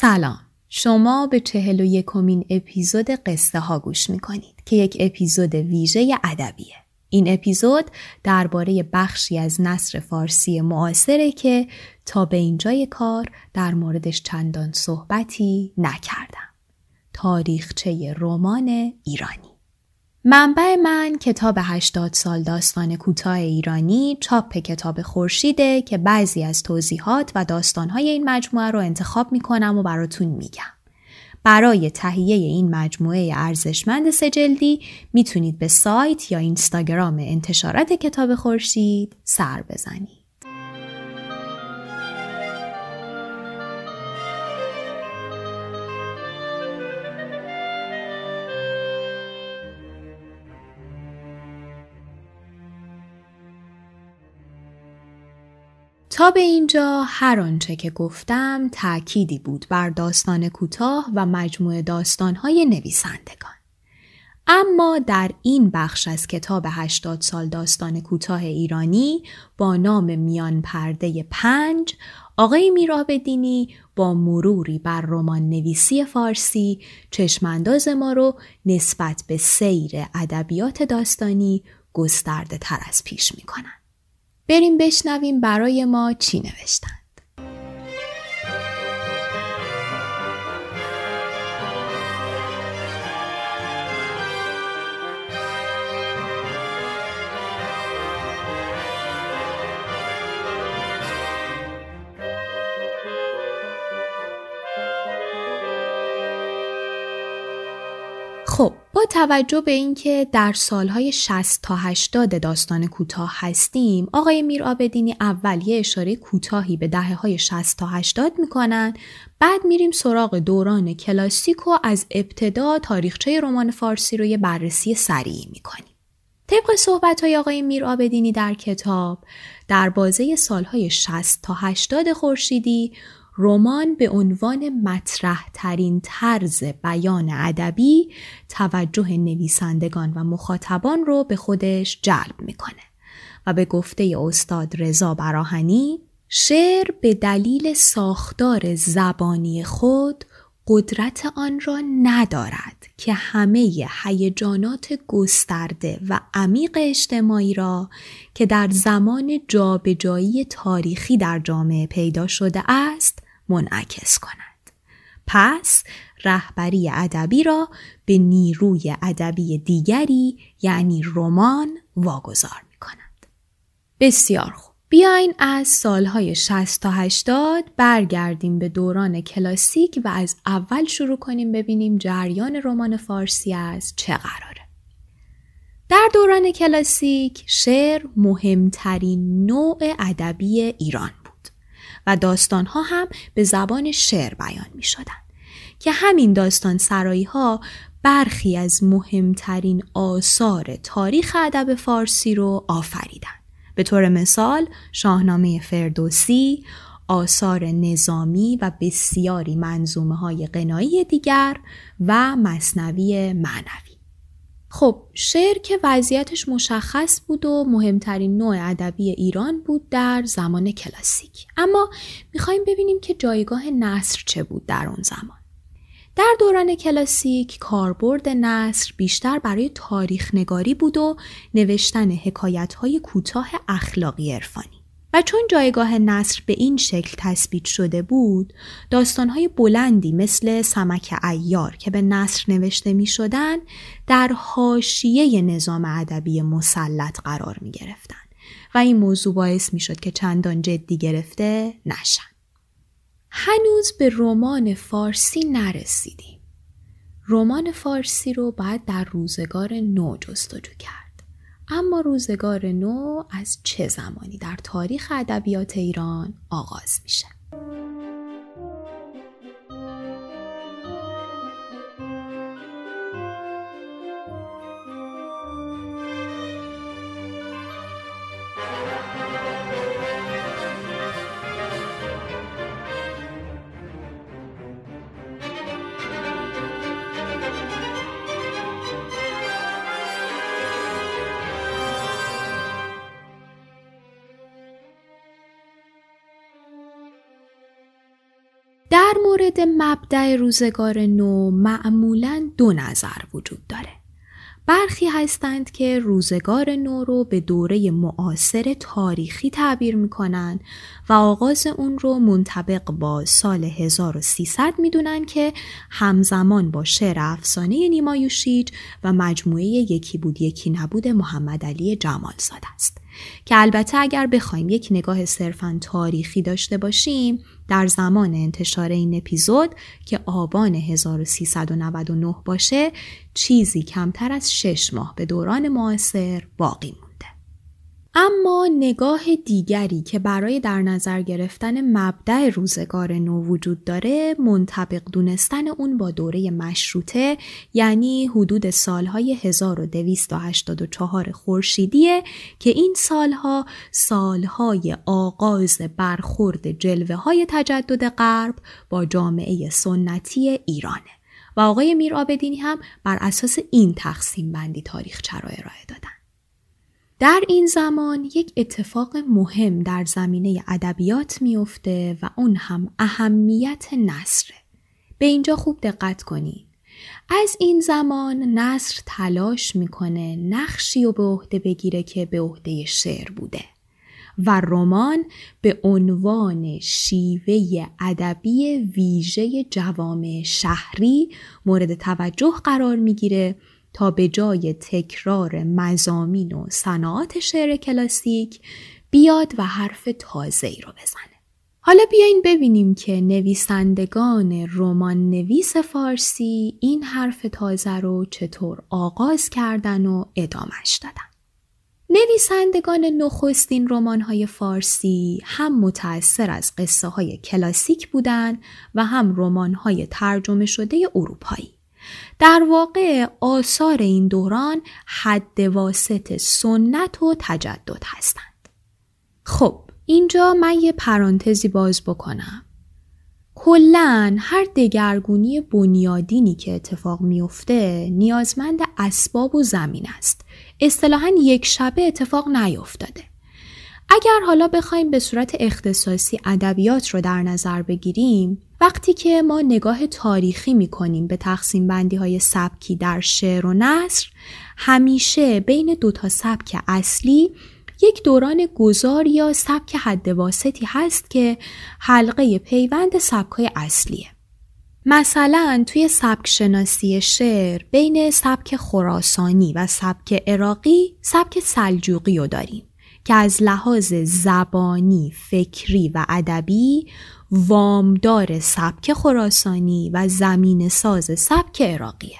سلام شما به چهل و یکمین اپیزود قصه ها گوش می‌کنید که یک اپیزود ویژه ادبیه. این اپیزود درباره بخشی از نصر فارسی معاصره که تا به اینجای کار در موردش چندان صحبتی نکردم. تاریخچه رمان ایرانی منبع من کتاب 80 سال داستان کوتاه ایرانی چاپ کتاب خورشیده که بعضی از توضیحات و داستانهای این مجموعه رو انتخاب می‌کنم و براتون میگم. برای تهیه این مجموعه ارزشمند سجلدی می‌تونید به سایت یا اینستاگرام انتشارات کتاب خورشید سر بزنید. تا به اینجا هر آنچه که گفتم تأکیدی بود بر داستان کوتاه و مجموعه داستانهای نویسندگان. اما در این بخش از کتاب 80 سال داستان کوتاه ایرانی با نام میان پرده پنج آقای میرابدینی با مروری بر رمان نویسی فارسی چشمانداز ما رو نسبت به سیر ادبیات داستانی گسترده تر از پیش می بریم بشنویم برای ما چی نوشتن. خب با توجه به اینکه در سالهای 60 تا 80 داستان کوتاه هستیم آقای میر آبدینی اول یه اشاره کوتاهی به دهه های 60 تا 80 می‌کنن بعد میریم سراغ دوران کلاسیک و از ابتدا تاریخچه رمان فارسی رو یه بررسی سریعی می‌کنیم. طبق صحبت های آقای میر آبدینی در کتاب در بازه سالهای 60 تا 80 خورشیدی رمان به عنوان مطرح ترین طرز بیان ادبی توجه نویسندگان و مخاطبان رو به خودش جلب می‌کنه و به گفته استاد رضا براهنی شعر به دلیل ساختار زبانی خود قدرت آن را ندارد که همه هیجانات گسترده و عمیق اجتماعی را که در زمان جابجایی تاریخی در جامعه پیدا شده است منعکس کند. پس رهبری ادبی را به نیروی ادبی دیگری یعنی رمان واگذار می کند. بسیار خوب. بیاین از سالهای 60 تا 80 برگردیم به دوران کلاسیک و از اول شروع کنیم ببینیم جریان رمان فارسی از چه قراره. در دوران کلاسیک شعر مهمترین نوع ادبی ایران و داستانها هم به زبان شعر بیان می شدن. که همین داستان سرایی ها برخی از مهمترین آثار تاریخ ادب فارسی رو آفریدن. به طور مثال شاهنامه فردوسی، آثار نظامی و بسیاری منظومه های قنایی دیگر و مصنوی معنوی. خب شعر که وضعیتش مشخص بود و مهمترین نوع ادبی ایران بود در زمان کلاسیک. اما می‌خوایم ببینیم که جایگاه نصر چه بود در اون زمان. در دوران کلاسیک کاربرد نصر بیشتر برای تاریخ نگاری بود و نوشتن حکایت های کوتاه اخلاقی عرفانی. و چون جایگاه نصر به این شکل تثبیت شده بود داستانهای بلندی مثل سمک ایار که به نصر نوشته می شدن در حاشیه نظام ادبی مسلط قرار می گرفتن و این موضوع باعث می شد که چندان جدی گرفته نشن. هنوز به رمان فارسی نرسیدیم. رمان فارسی رو باید در روزگار نو جستجو کرد. اما روزگار نو از چه زمانی در تاریخ ادبیات ایران آغاز میشه؟ مورد مبدع روزگار نو معمولا دو نظر وجود داره. برخی هستند که روزگار نو رو به دوره معاصر تاریخی تعبیر می‌کنن و آغاز اون رو منطبق با سال 1300 می‌دونن که همزمان با شعر افسانه نیمایوشیج و مجموعه یکی بود یکی نبود محمد علی جمالزاد است که البته اگر بخوایم یک نگاه صرفا تاریخی داشته باشیم در زمان انتشار این اپیزود که آبان 1399 باشه چیزی کمتر از شش ماه به دوران معاصر باقی مونده. اما نگاه دیگری که برای در نظر گرفتن مبدع روزگار نو وجود داره منطبق دونستن اون با دوره مشروطه یعنی حدود سالهای 1284 خورشیدیه که این سالها سالهای آغاز برخورد جلوه های تجدد غرب با جامعه سنتی ایرانه و آقای میر آبدینی هم بر اساس این تقسیم بندی تاریخ چرا ارائه دادن. در این زمان یک اتفاق مهم در زمینه ادبیات میفته و اون هم اهمیت نصره. به اینجا خوب دقت کنید. از این زمان نصر تلاش می‌کنه نقشی و به عهده بگیره که به عهده شعر بوده و رمان به عنوان شیوه ادبی ویژه جوامع شهری مورد توجه قرار می‌گیره تا به جای تکرار مزامین و صناعات شعر کلاسیک بیاد و حرف تازه ای رو بزنه. حالا بیاین ببینیم که نویسندگان رمان نویس فارسی این حرف تازه رو چطور آغاز کردن و ادامش دادن. نویسندگان نخستین های فارسی هم متأثر از قصه های کلاسیک بودند و هم های ترجمه شده اروپایی. در واقع آثار این دوران حد واسط سنت و تجدد هستند. خب اینجا من یه پرانتزی باز بکنم. کلا هر دگرگونی بنیادینی که اتفاق میفته نیازمند اسباب و زمین است. اصطلاحا یک شبه اتفاق نیفتاده. اگر حالا بخوایم به صورت اختصاصی ادبیات رو در نظر بگیریم وقتی که ما نگاه تاریخی می کنیم به تقسیم بندی های سبکی در شعر و نصر همیشه بین دو تا سبک اصلی یک دوران گذار یا سبک حد واسطی هست که حلقه پیوند سبک های اصلیه. مثلا توی سبک شناسی شعر بین سبک خراسانی و سبک عراقی سبک سلجوقی رو داریم. که از لحاظ زبانی، فکری و ادبی وامدار سبک خراسانی و زمین ساز سبک عراقیه.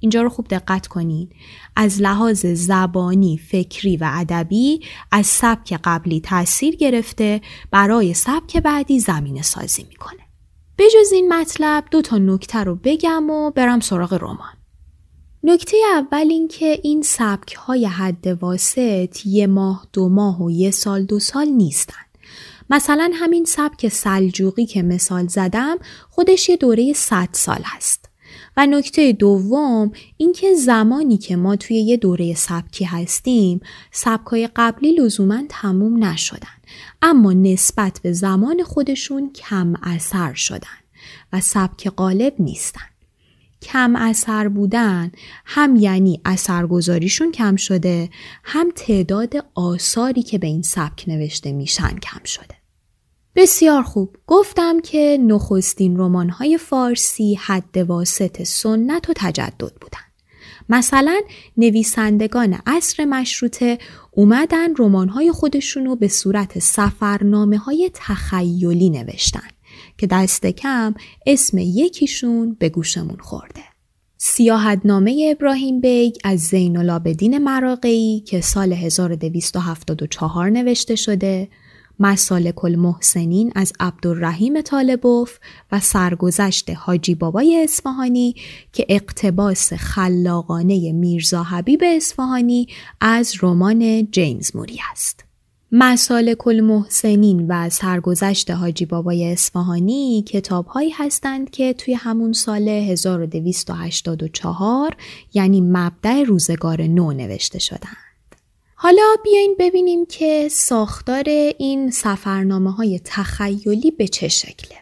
اینجا رو خوب دقت کنید. از لحاظ زبانی، فکری و ادبی از سبک قبلی تاثیر گرفته برای سبک بعدی زمین سازی می‌کنه. به جز این مطلب دو تا نکته رو بگم و برم سراغ رمان. نکته اول این که این سبک های حد واسط یه ماه دو ماه و یه سال دو سال نیستن. مثلا همین سبک سلجوقی که مثال زدم خودش یه دوره 100 سال هست. و نکته دوم اینکه زمانی که ما توی یه دوره سبکی هستیم سبکای قبلی لزوما تموم نشدن. اما نسبت به زمان خودشون کم اثر شدن و سبک غالب نیستن. کم اثر بودن هم یعنی اثرگذاریشون کم شده هم تعداد آثاری که به این سبک نوشته میشن کم شده. بسیار خوب گفتم که نخستین رمان‌های فارسی حد واسط سنت و تجدد بودن مثلا نویسندگان عصر مشروطه اومدن رمان‌های خودشون رو به صورت سفرنامه های تخیلی نوشتن که دست کم اسم یکیشون به گوشمون خورده. سیاحتنامه ابراهیم بیگ از زین العابدین مراقعی که سال 1274 نوشته شده مسالک المحسنین از عبدالرحیم طالبوف و سرگذشت حاجی بابای اصفهانی که اقتباس خلاقانه میرزا حبیب اصفهانی از رمان جیمز موری است. مسالک المحسنین و سرگذشت حاجی بابای اصفهانی کتابهایی هستند که توی همون سال 1284 یعنی مبدع روزگار نو نوشته شدند. حالا بیاین ببینیم که ساختار این سفرنامه های تخیلی به چه شکله.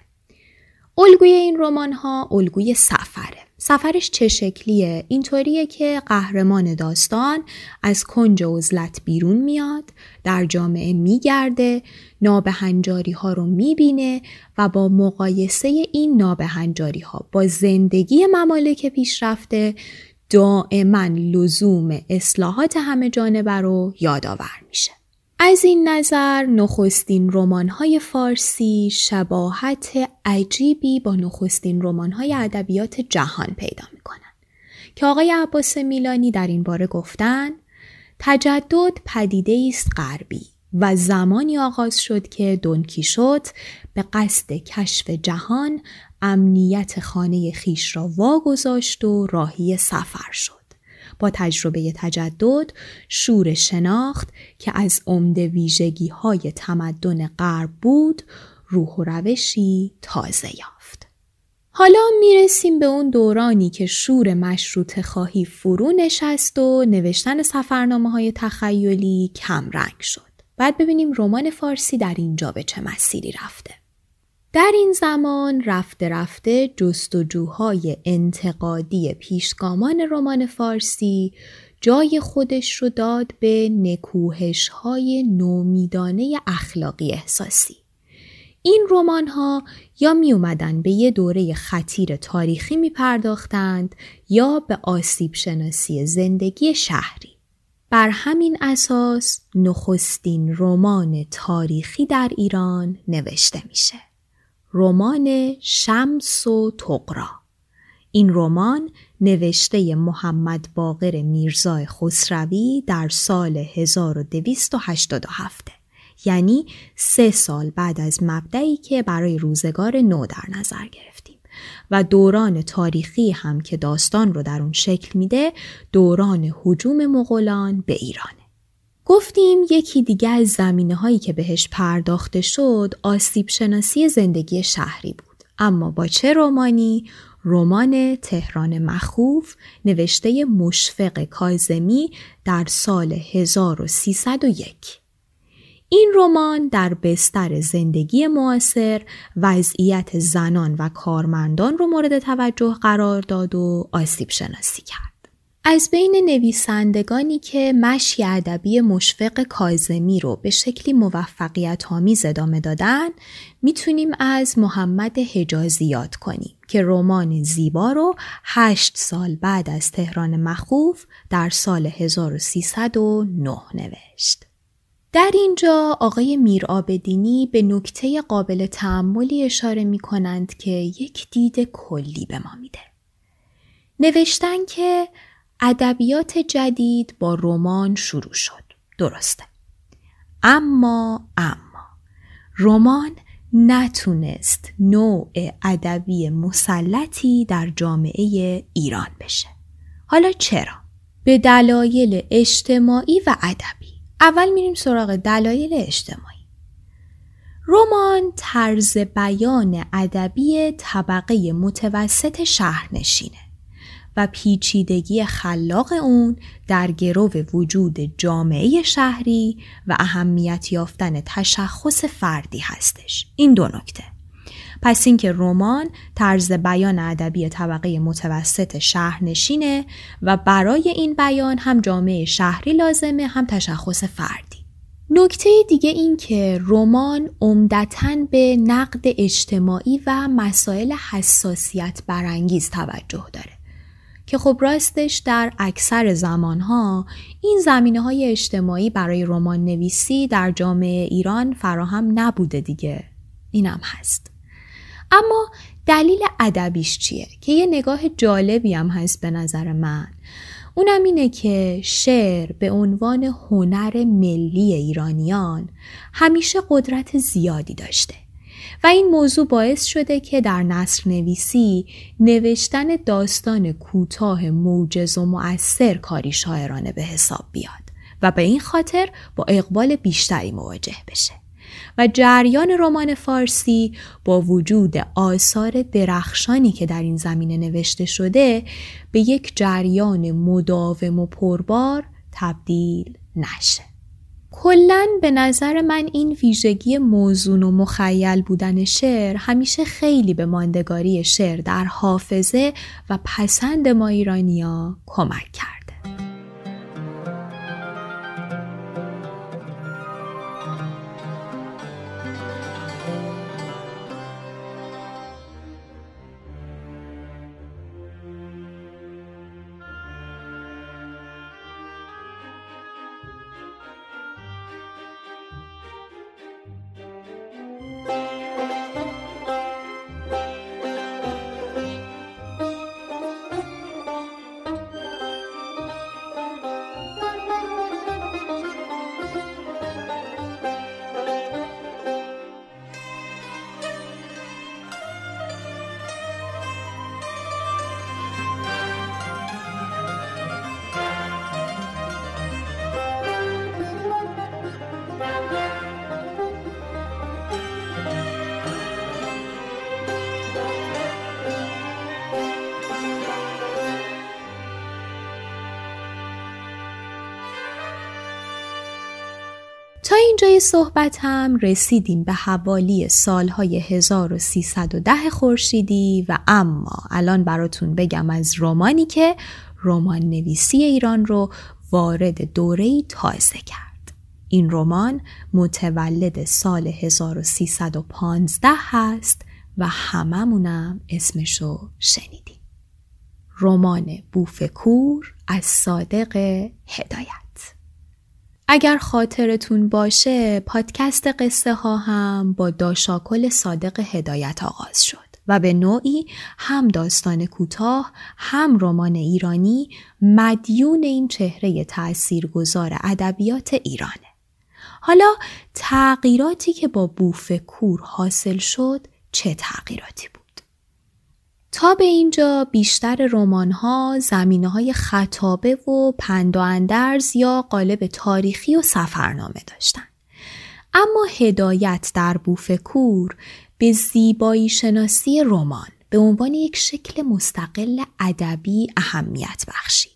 الگوی این رمان ها الگوی سفره. سفرش چه شکلیه؟ اینطوریه که قهرمان داستان از کنج عزلت بیرون میاد، در جامعه میگرده، نابهنجاری ها رو می‌بینه و با مقایسه این نابهنجاری ها با زندگی ممالک پیشرفته دائما لزوم اصلاحات همه جانبه رو یادآور میشه. از این نظر نخستین رمان‌های فارسی شباهت عجیبی با نخستین رمان‌های ادبیات جهان پیدا می‌کنن که آقای عباس میلانی در این باره گفتن تجدد پدیده است غربی و زمانی آغاز شد که شد به قصد کشف جهان امنیت خانه خیش را واگذاشت و راهی سفر شد. با تجربه تجدد شور شناخت که از عمده ویژگی های تمدن غرب بود روح و روشی تازه یافت. حالا می‌رسیم به اون دورانی که شور مشروط خواهی فرو نشست و نوشتن سفرنامه های تخیلی کم رنگ شد. بعد ببینیم رمان فارسی در اینجا به چه مسیری رفته. در این زمان رفته رفته جستجوهای انتقادی پیشگامان رمان فارسی جای خودش رو داد به نکوهش های نومیدانه اخلاقی احساسی. این رمان ها یا می اومدن به یه دوره خطیر تاریخی می پرداختند یا به آسیب شناسی زندگی شهری. بر همین اساس نخستین رمان تاریخی در ایران نوشته میشه. رمان شمس و تقرا این رمان نوشته محمد باقر میرزای خسروی در سال 1287 یعنی سه سال بعد از مبدعی که برای روزگار نو در نظر گرفتیم. و دوران تاریخی هم که داستان رو در اون شکل میده دوران حجوم مغولان به ایران. گفتیم یکی دیگه از زمینه هایی که بهش پرداخته شد آسیب شناسی زندگی شهری بود. اما با چه رومانی؟ رمان تهران مخوف نوشته مشفق کازمی در سال 1301. این رمان در بستر زندگی معاصر وضعیت زنان و کارمندان رو مورد توجه قرار داد و آسیب شناسی کرد. از بین نویسندگانی که مشی ادبی مشفق کازمی رو به شکلی موفقیت آمیز ادامه دادن می‌تونیم از محمد حجازی یاد کنیم که رمان زیبا رو هشت سال بعد از تهران مخوف در سال 1309 نوشت. در اینجا آقای میرآبدینی به نکته قابل تعملی اشاره می کنند که یک دید کلی به ما میده. نوشتن که ادبیات جدید با رمان شروع شد. درسته. اما اما رمان نتونست نوع ادبی مسلطی در جامعه ایران بشه. حالا چرا؟ به دلایل اجتماعی و ادبی. اول میریم سراغ دلایل اجتماعی. رمان طرز بیان ادبی طبقه متوسط شهرنشینه. و پیچیدگی خلاق اون در گرو وجود جامعه شهری و اهمیت یافتن تشخص فردی هستش. این دو نکته. پس اینکه رمان طرز بیان ادبی طبقه متوسط شهرنشینه و برای این بیان هم جامعه شهری لازمه هم تشخص فردی. نکته دیگه این که رمان عمدتا به نقد اجتماعی و مسائل حساسیت برانگیز توجه داره. که خب راستش در اکثر زمانها این زمینه های اجتماعی برای رمان نویسی در جامعه ایران فراهم نبوده دیگه. اینم هست. اما دلیل ادبیش چیه؟ که یه نگاه جالبی هم هست به نظر من. اونم اینه که شعر به عنوان هنر ملی ایرانیان همیشه قدرت زیادی داشته. و این موضوع باعث شده که در نصر نویسی نوشتن داستان کوتاه موجز و مؤثر کاری شاعرانه به حساب بیاد و به این خاطر با اقبال بیشتری مواجه بشه. و جریان رمان فارسی با وجود آثار درخشانی که در این زمینه نوشته شده به یک جریان مداوم و پربار تبدیل نشه. کلا به نظر من این ویژگی موزون و مخیل بودن شعر همیشه خیلی به ماندگاری شعر در حافظه و پسند ما ایرانیا کمک کرد. اینجای صحبت هم رسیدیم به حوالی سالهای 1310 خورشیدی و اما الان براتون بگم از رومانی که رمان نویسی ایران رو وارد دوره تازه کرد. این رمان متولد سال 1315 هست و هممونم اسمشو شنیدیم. رمان بوفکور از صادق هدایت اگر خاطرتون باشه پادکست قصه ها هم با داشاکل صادق هدایت آغاز شد و به نوعی هم داستان کوتاه هم رمان ایرانی مدیون این چهره تاثیرگذار ادبیات ایرانه. حالا تغییراتی که با بوف کور حاصل شد چه تغییراتی بود؟ تا به اینجا بیشتر رمان ها زمینه های خطابه و پند و اندرز یا قالب تاریخی و سفرنامه داشتن. اما هدایت در بوفکور به زیبایی شناسی رمان به عنوان یک شکل مستقل ادبی اهمیت بخشید.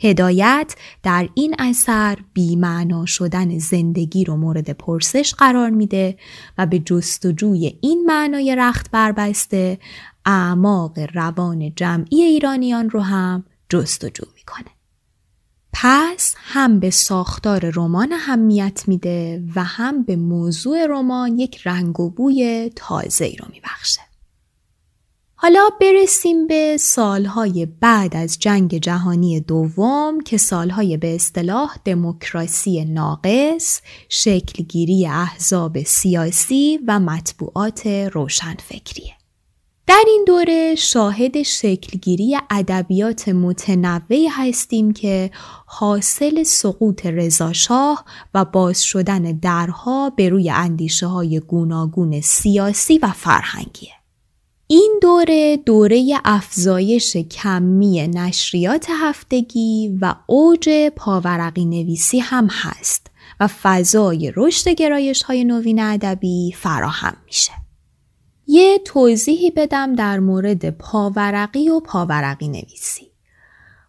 هدایت در این اثر بیمعنا شدن زندگی رو مورد پرسش قرار میده و به جستجوی این معنای رخت بربسته اعماق روان جمعی ایرانیان رو هم جستجو می‌کنه. پس هم به ساختار رمان اهمیت میده و هم به موضوع رمان یک رنگ و بوی تازه ای رو میبخشه. حالا برسیم به سالهای بعد از جنگ جهانی دوم که سالهای به اصطلاح دموکراسی ناقص، شکلگیری احزاب سیاسی و مطبوعات روشنفکریه. در این دوره شاهد شکلگیری ادبیات متنوعی هستیم که حاصل سقوط رضاشاه و باز شدن درها به روی اندیشه های گوناگون سیاسی و فرهنگیه. این دوره دوره افزایش کمی نشریات هفتگی و اوج پاورقی نویسی هم هست و فضای رشد گرایش های نوین ادبی فراهم میشه. یه توضیحی بدم در مورد پاورقی و پاورقی نویسی.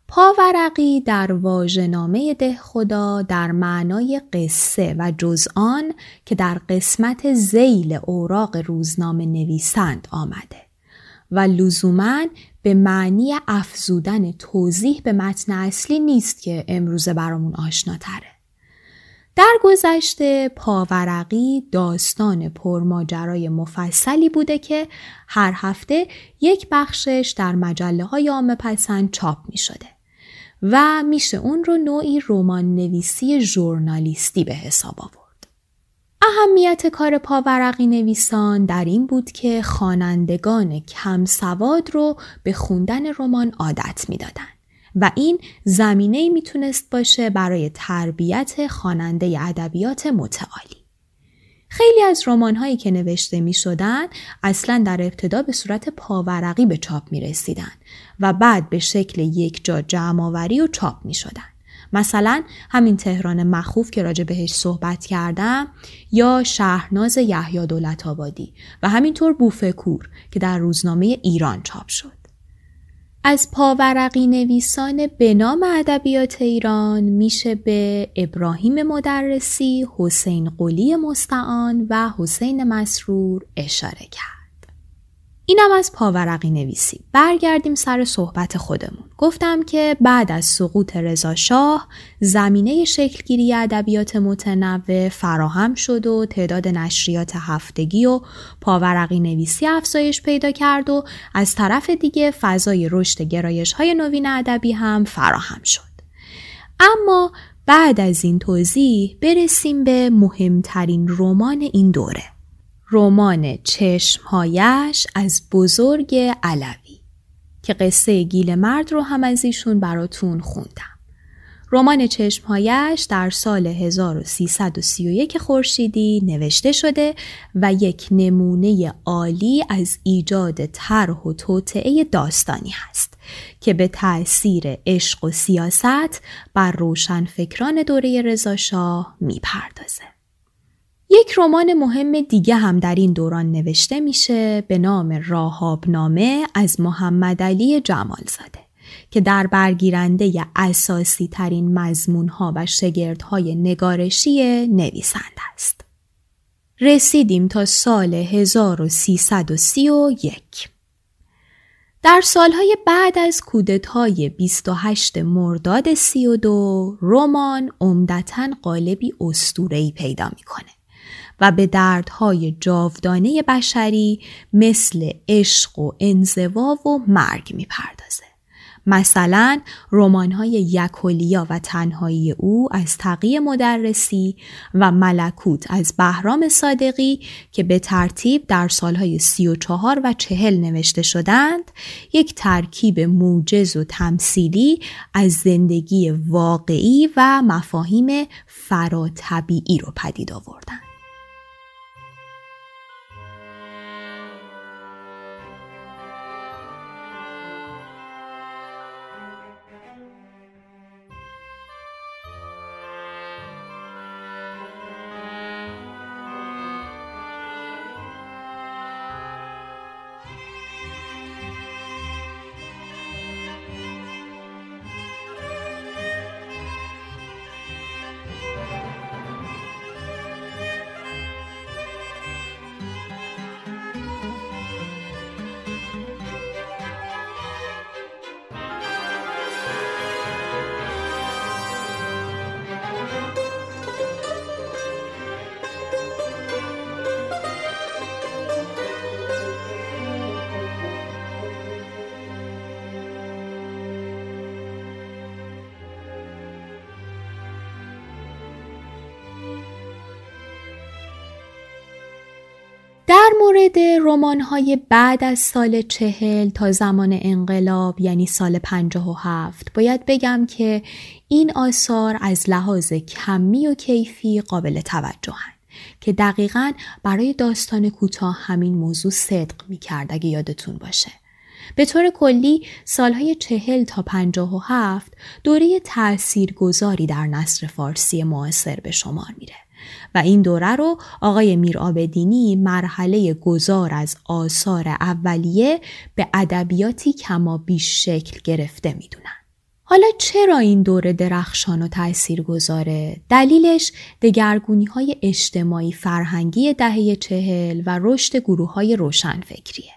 پاورقی در واژه‌نامه ده خدا در معنای قصه و جز آن که در قسمت زیل اوراق روزنامه نویسند آمده و لزوما به معنی افزودن توضیح به متن اصلی نیست که امروزه برامون آشناتره. در گذشته پاورقی داستان پرماجرای مفصلی بوده که هر هفته یک بخشش در مجله های عام پسند چاپ می شده و میشه اون رو نوعی رمان نویسی ژورنالیستی به حساب آورد. اهمیت کار پاورقی نویسان در این بود که خوانندگان کم سواد رو به خوندن رمان عادت می‌دادند. و این زمینه می‌تونست باشه برای تربیت خواننده ادبیات متعالی. خیلی از رمان هایی که نوشته می شدن اصلا در ابتدا به صورت پاورقی به چاپ می رسیدن و بعد به شکل یک جا جمعآوری و چاپ می شدن. مثلا همین تهران مخوف که راجع بهش صحبت کردم یا شهرناز یحیی دولت آبادی و همینطور بوفکور که در روزنامه ایران چاپ شد. از پاورقی نویسان به نام ادبیات ایران میشه به ابراهیم مدرسی، حسین قلی مستعان و حسین مسرور اشاره کرد. اینم از پاورقی نویسی. برگردیم سر صحبت خودمون. گفتم که بعد از سقوط شاه زمینه شکلگیری ادبیات متنوع فراهم شد و تعداد نشریات هفتگی و پاورقی نویسی افزایش پیدا کرد و از طرف دیگه فضای رشد گرایش های نوین ادبی هم فراهم شد. اما بعد از این توضیح برسیم به مهمترین رمان این دوره. رمان چشمهایش از بزرگ علوی که قصه گیل مرد رو هم از ایشون براتون خوندم. رمان چشمهایش در سال 1331 خورشیدی نوشته شده و یک نمونه عالی از ایجاد طرح و توطعه داستانی هست که به تأثیر عشق و سیاست بر روشنفکران دوره رضاشاه می‌پردازه. یک رمان مهم دیگه هم در این دوران نوشته میشه به نام راهابنامه از محمد علی جمالزاده که در برگیرنده اساسی ترین مزمون ها و شگردهای نگارشی نویسنده است. رسیدیم تا سال 1331. در سالهای بعد از کودتای 28 مرداد 32 رمان عمدتا قالبی استورهی پیدا می‌کنه. و به دردهای جاودانه بشری مثل عشق و انزوا و مرگ می‌پردازه. مثلا رمان‌های یکولیا و تنهایی او از تقی مدرسی و ملکوت از بهرام صادقی که به ترتیب در سالهای سی و چهار و چهل نوشته شدند یک ترکیب موجز و تمثیلی از زندگی واقعی و مفاهیم فراتبیعی رو پدید آوردند. مورد رمان های بعد از سال چهل تا زمان انقلاب یعنی سال پنجاه و هفت باید بگم که این آثار از لحاظ کمی و کیفی قابل توجهن که دقیقا برای داستان کوتاه همین موضوع صدق می کرد اگه یادتون باشه. به طور کلی سالهای چهل تا پنجاه و هفت دوره تأثیر گذاری در نصر فارسی معاصر به شمار میره. و این دوره رو آقای میر آبدینی مرحله گذار از آثار اولیه به ادبیاتی کما بیش شکل گرفته می‌دونن. حالا چرا این دوره درخشان و تأثیر گذاره؟ دلیلش دگرگونی های اجتماعی فرهنگی دهه چهل و رشد گروه های روشنفکریه.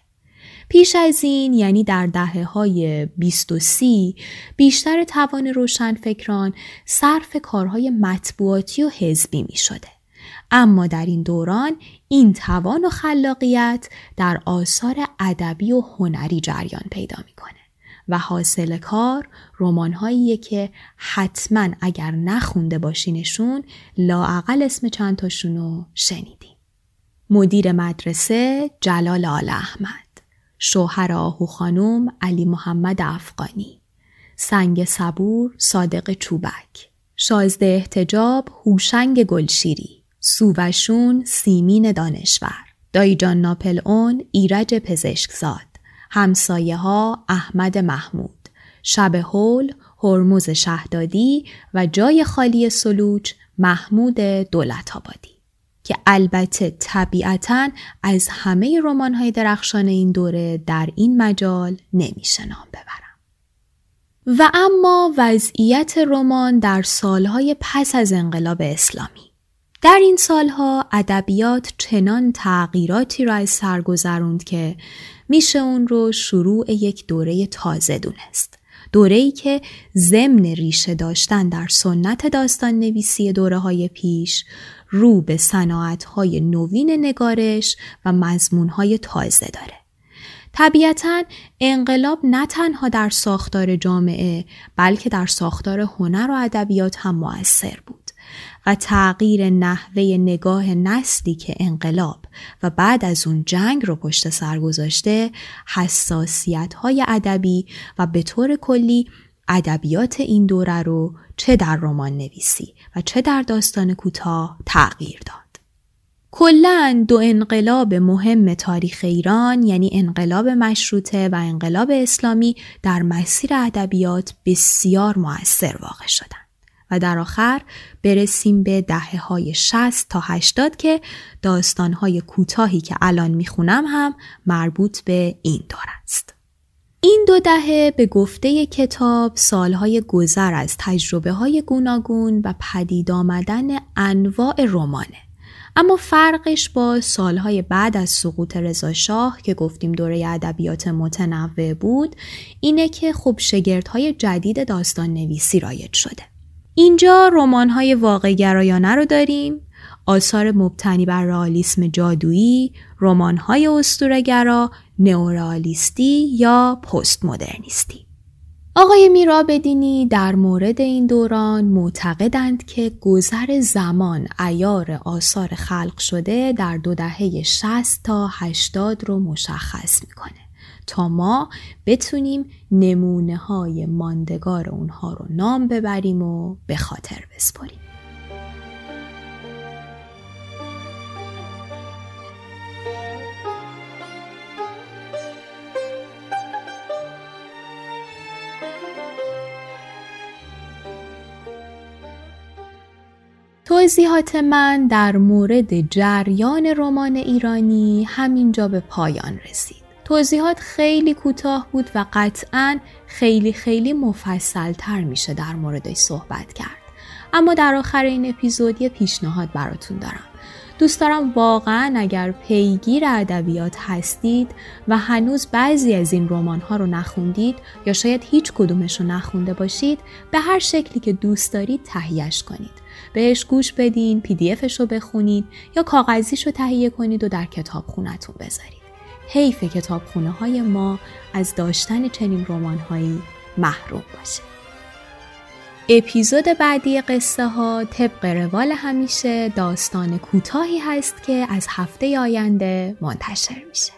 پیش از این یعنی در دهه های 20 و سی بیشتر توان روشنفکران صرف کارهای مطبوعاتی و حزبی می شده. اما در این دوران این توان و خلاقیت در آثار ادبی و هنری جریان پیدا می‌کنه و حاصل کار رمانهایی که حتما اگر نخونده باشینشون لاعقل اسم چند تاشونو شنیدیم. مدیر مدرسه جلال آل احمد شوهر آهو خانم علی محمد افغانی. سنگ صبور صادق چوبک. شازده احتجاب هوشنگ گلشیری. سووشون سیمین دانشور. دایجان ناپل اون ایرج پزشکزاد. همسایه ها احمد محمود. شب هول هرمز شهدادی و جای خالی سلوچ محمود دولت آبادی که البته طبیعتا از همه رمان های درخشان این دوره در این مجال نمیشه نام ببرم. و اما وضعیت رمان در سالهای پس از انقلاب اسلامی در این سالها ادبیات چنان تغییراتی را از سر گذروند که میشه اون رو شروع یک دوره تازه دونست. دوره ای که ضمن ریشه داشتن در سنت داستان نویسی دوره های پیش رو به صناعت های نوین نگارش و مضمون های تازه داره. طبیعتا انقلاب نه تنها در ساختار جامعه بلکه در ساختار هنر و ادبیات هم موثر بود. و تغییر نحوه نگاه نسلی که انقلاب و بعد از اون جنگ رو پشت سر گذاشته حساسیت های ادبی و به طور کلی ادبیات این دوره رو چه در رمان نویسی و چه در داستان کوتاه تغییر داد. کلا دو انقلاب مهم تاریخ ایران یعنی انقلاب مشروطه و انقلاب اسلامی در مسیر ادبیات بسیار موثر واقع شدند. و در آخر برسیم به دهه های 60 تا 80 که داستان های کوتاهی که الان می‌خونم هم مربوط به این دور است. این دو دهه به گفته کتاب سالهای گذر از تجربه های گوناگون و پدید آمدن انواع رمانه. اما فرقش با سالهای بعد از سقوط رضاشاه که گفتیم دوره ادبیات متنوع بود اینه که خب شگردهای جدید داستان نویسی رایج شده. اینجا رمان های واقع گرایانه رو داریم آثار مبتنی بر رئالیسم جادویی، رمان های اسطوره‌گرا، نئورئالیستی یا پست مدرنیستی. آقای میرابدینی در مورد این دوران معتقدند که گذر زمان ایار آثار خلق شده در دو دهه 60 تا 80 رو مشخص می‌کنه. تا ما بتونیم نمونه های ماندگار اونها رو نام ببریم و به خاطر بسپاریم. توضیحات من در مورد جریان رمان ایرانی همینجا به پایان رسید. توضیحات خیلی کوتاه بود و قطعا خیلی خیلی مفصل تر میشه در موردش صحبت کرد. اما در آخر این اپیزود یه پیشنهاد براتون دارم. دوست دارم واقعا اگر پیگیر ادبیات هستید و هنوز بعضی از این رمان ها رو نخوندید یا شاید هیچ کدومش رو نخونده باشید به هر شکلی که دوست دارید تهیهش کنید. بهش گوش بدین، پی دی رو بخونید یا کاغذیش رو تهیه کنید و در کتاب خونتون بذارید. حیف کتابخونه های ما از داشتن چنین رمان هایی محروم باشه. اپیزود بعدی قصه ها طبق روال همیشه داستان کوتاهی هست که از هفته آینده منتشر میشه.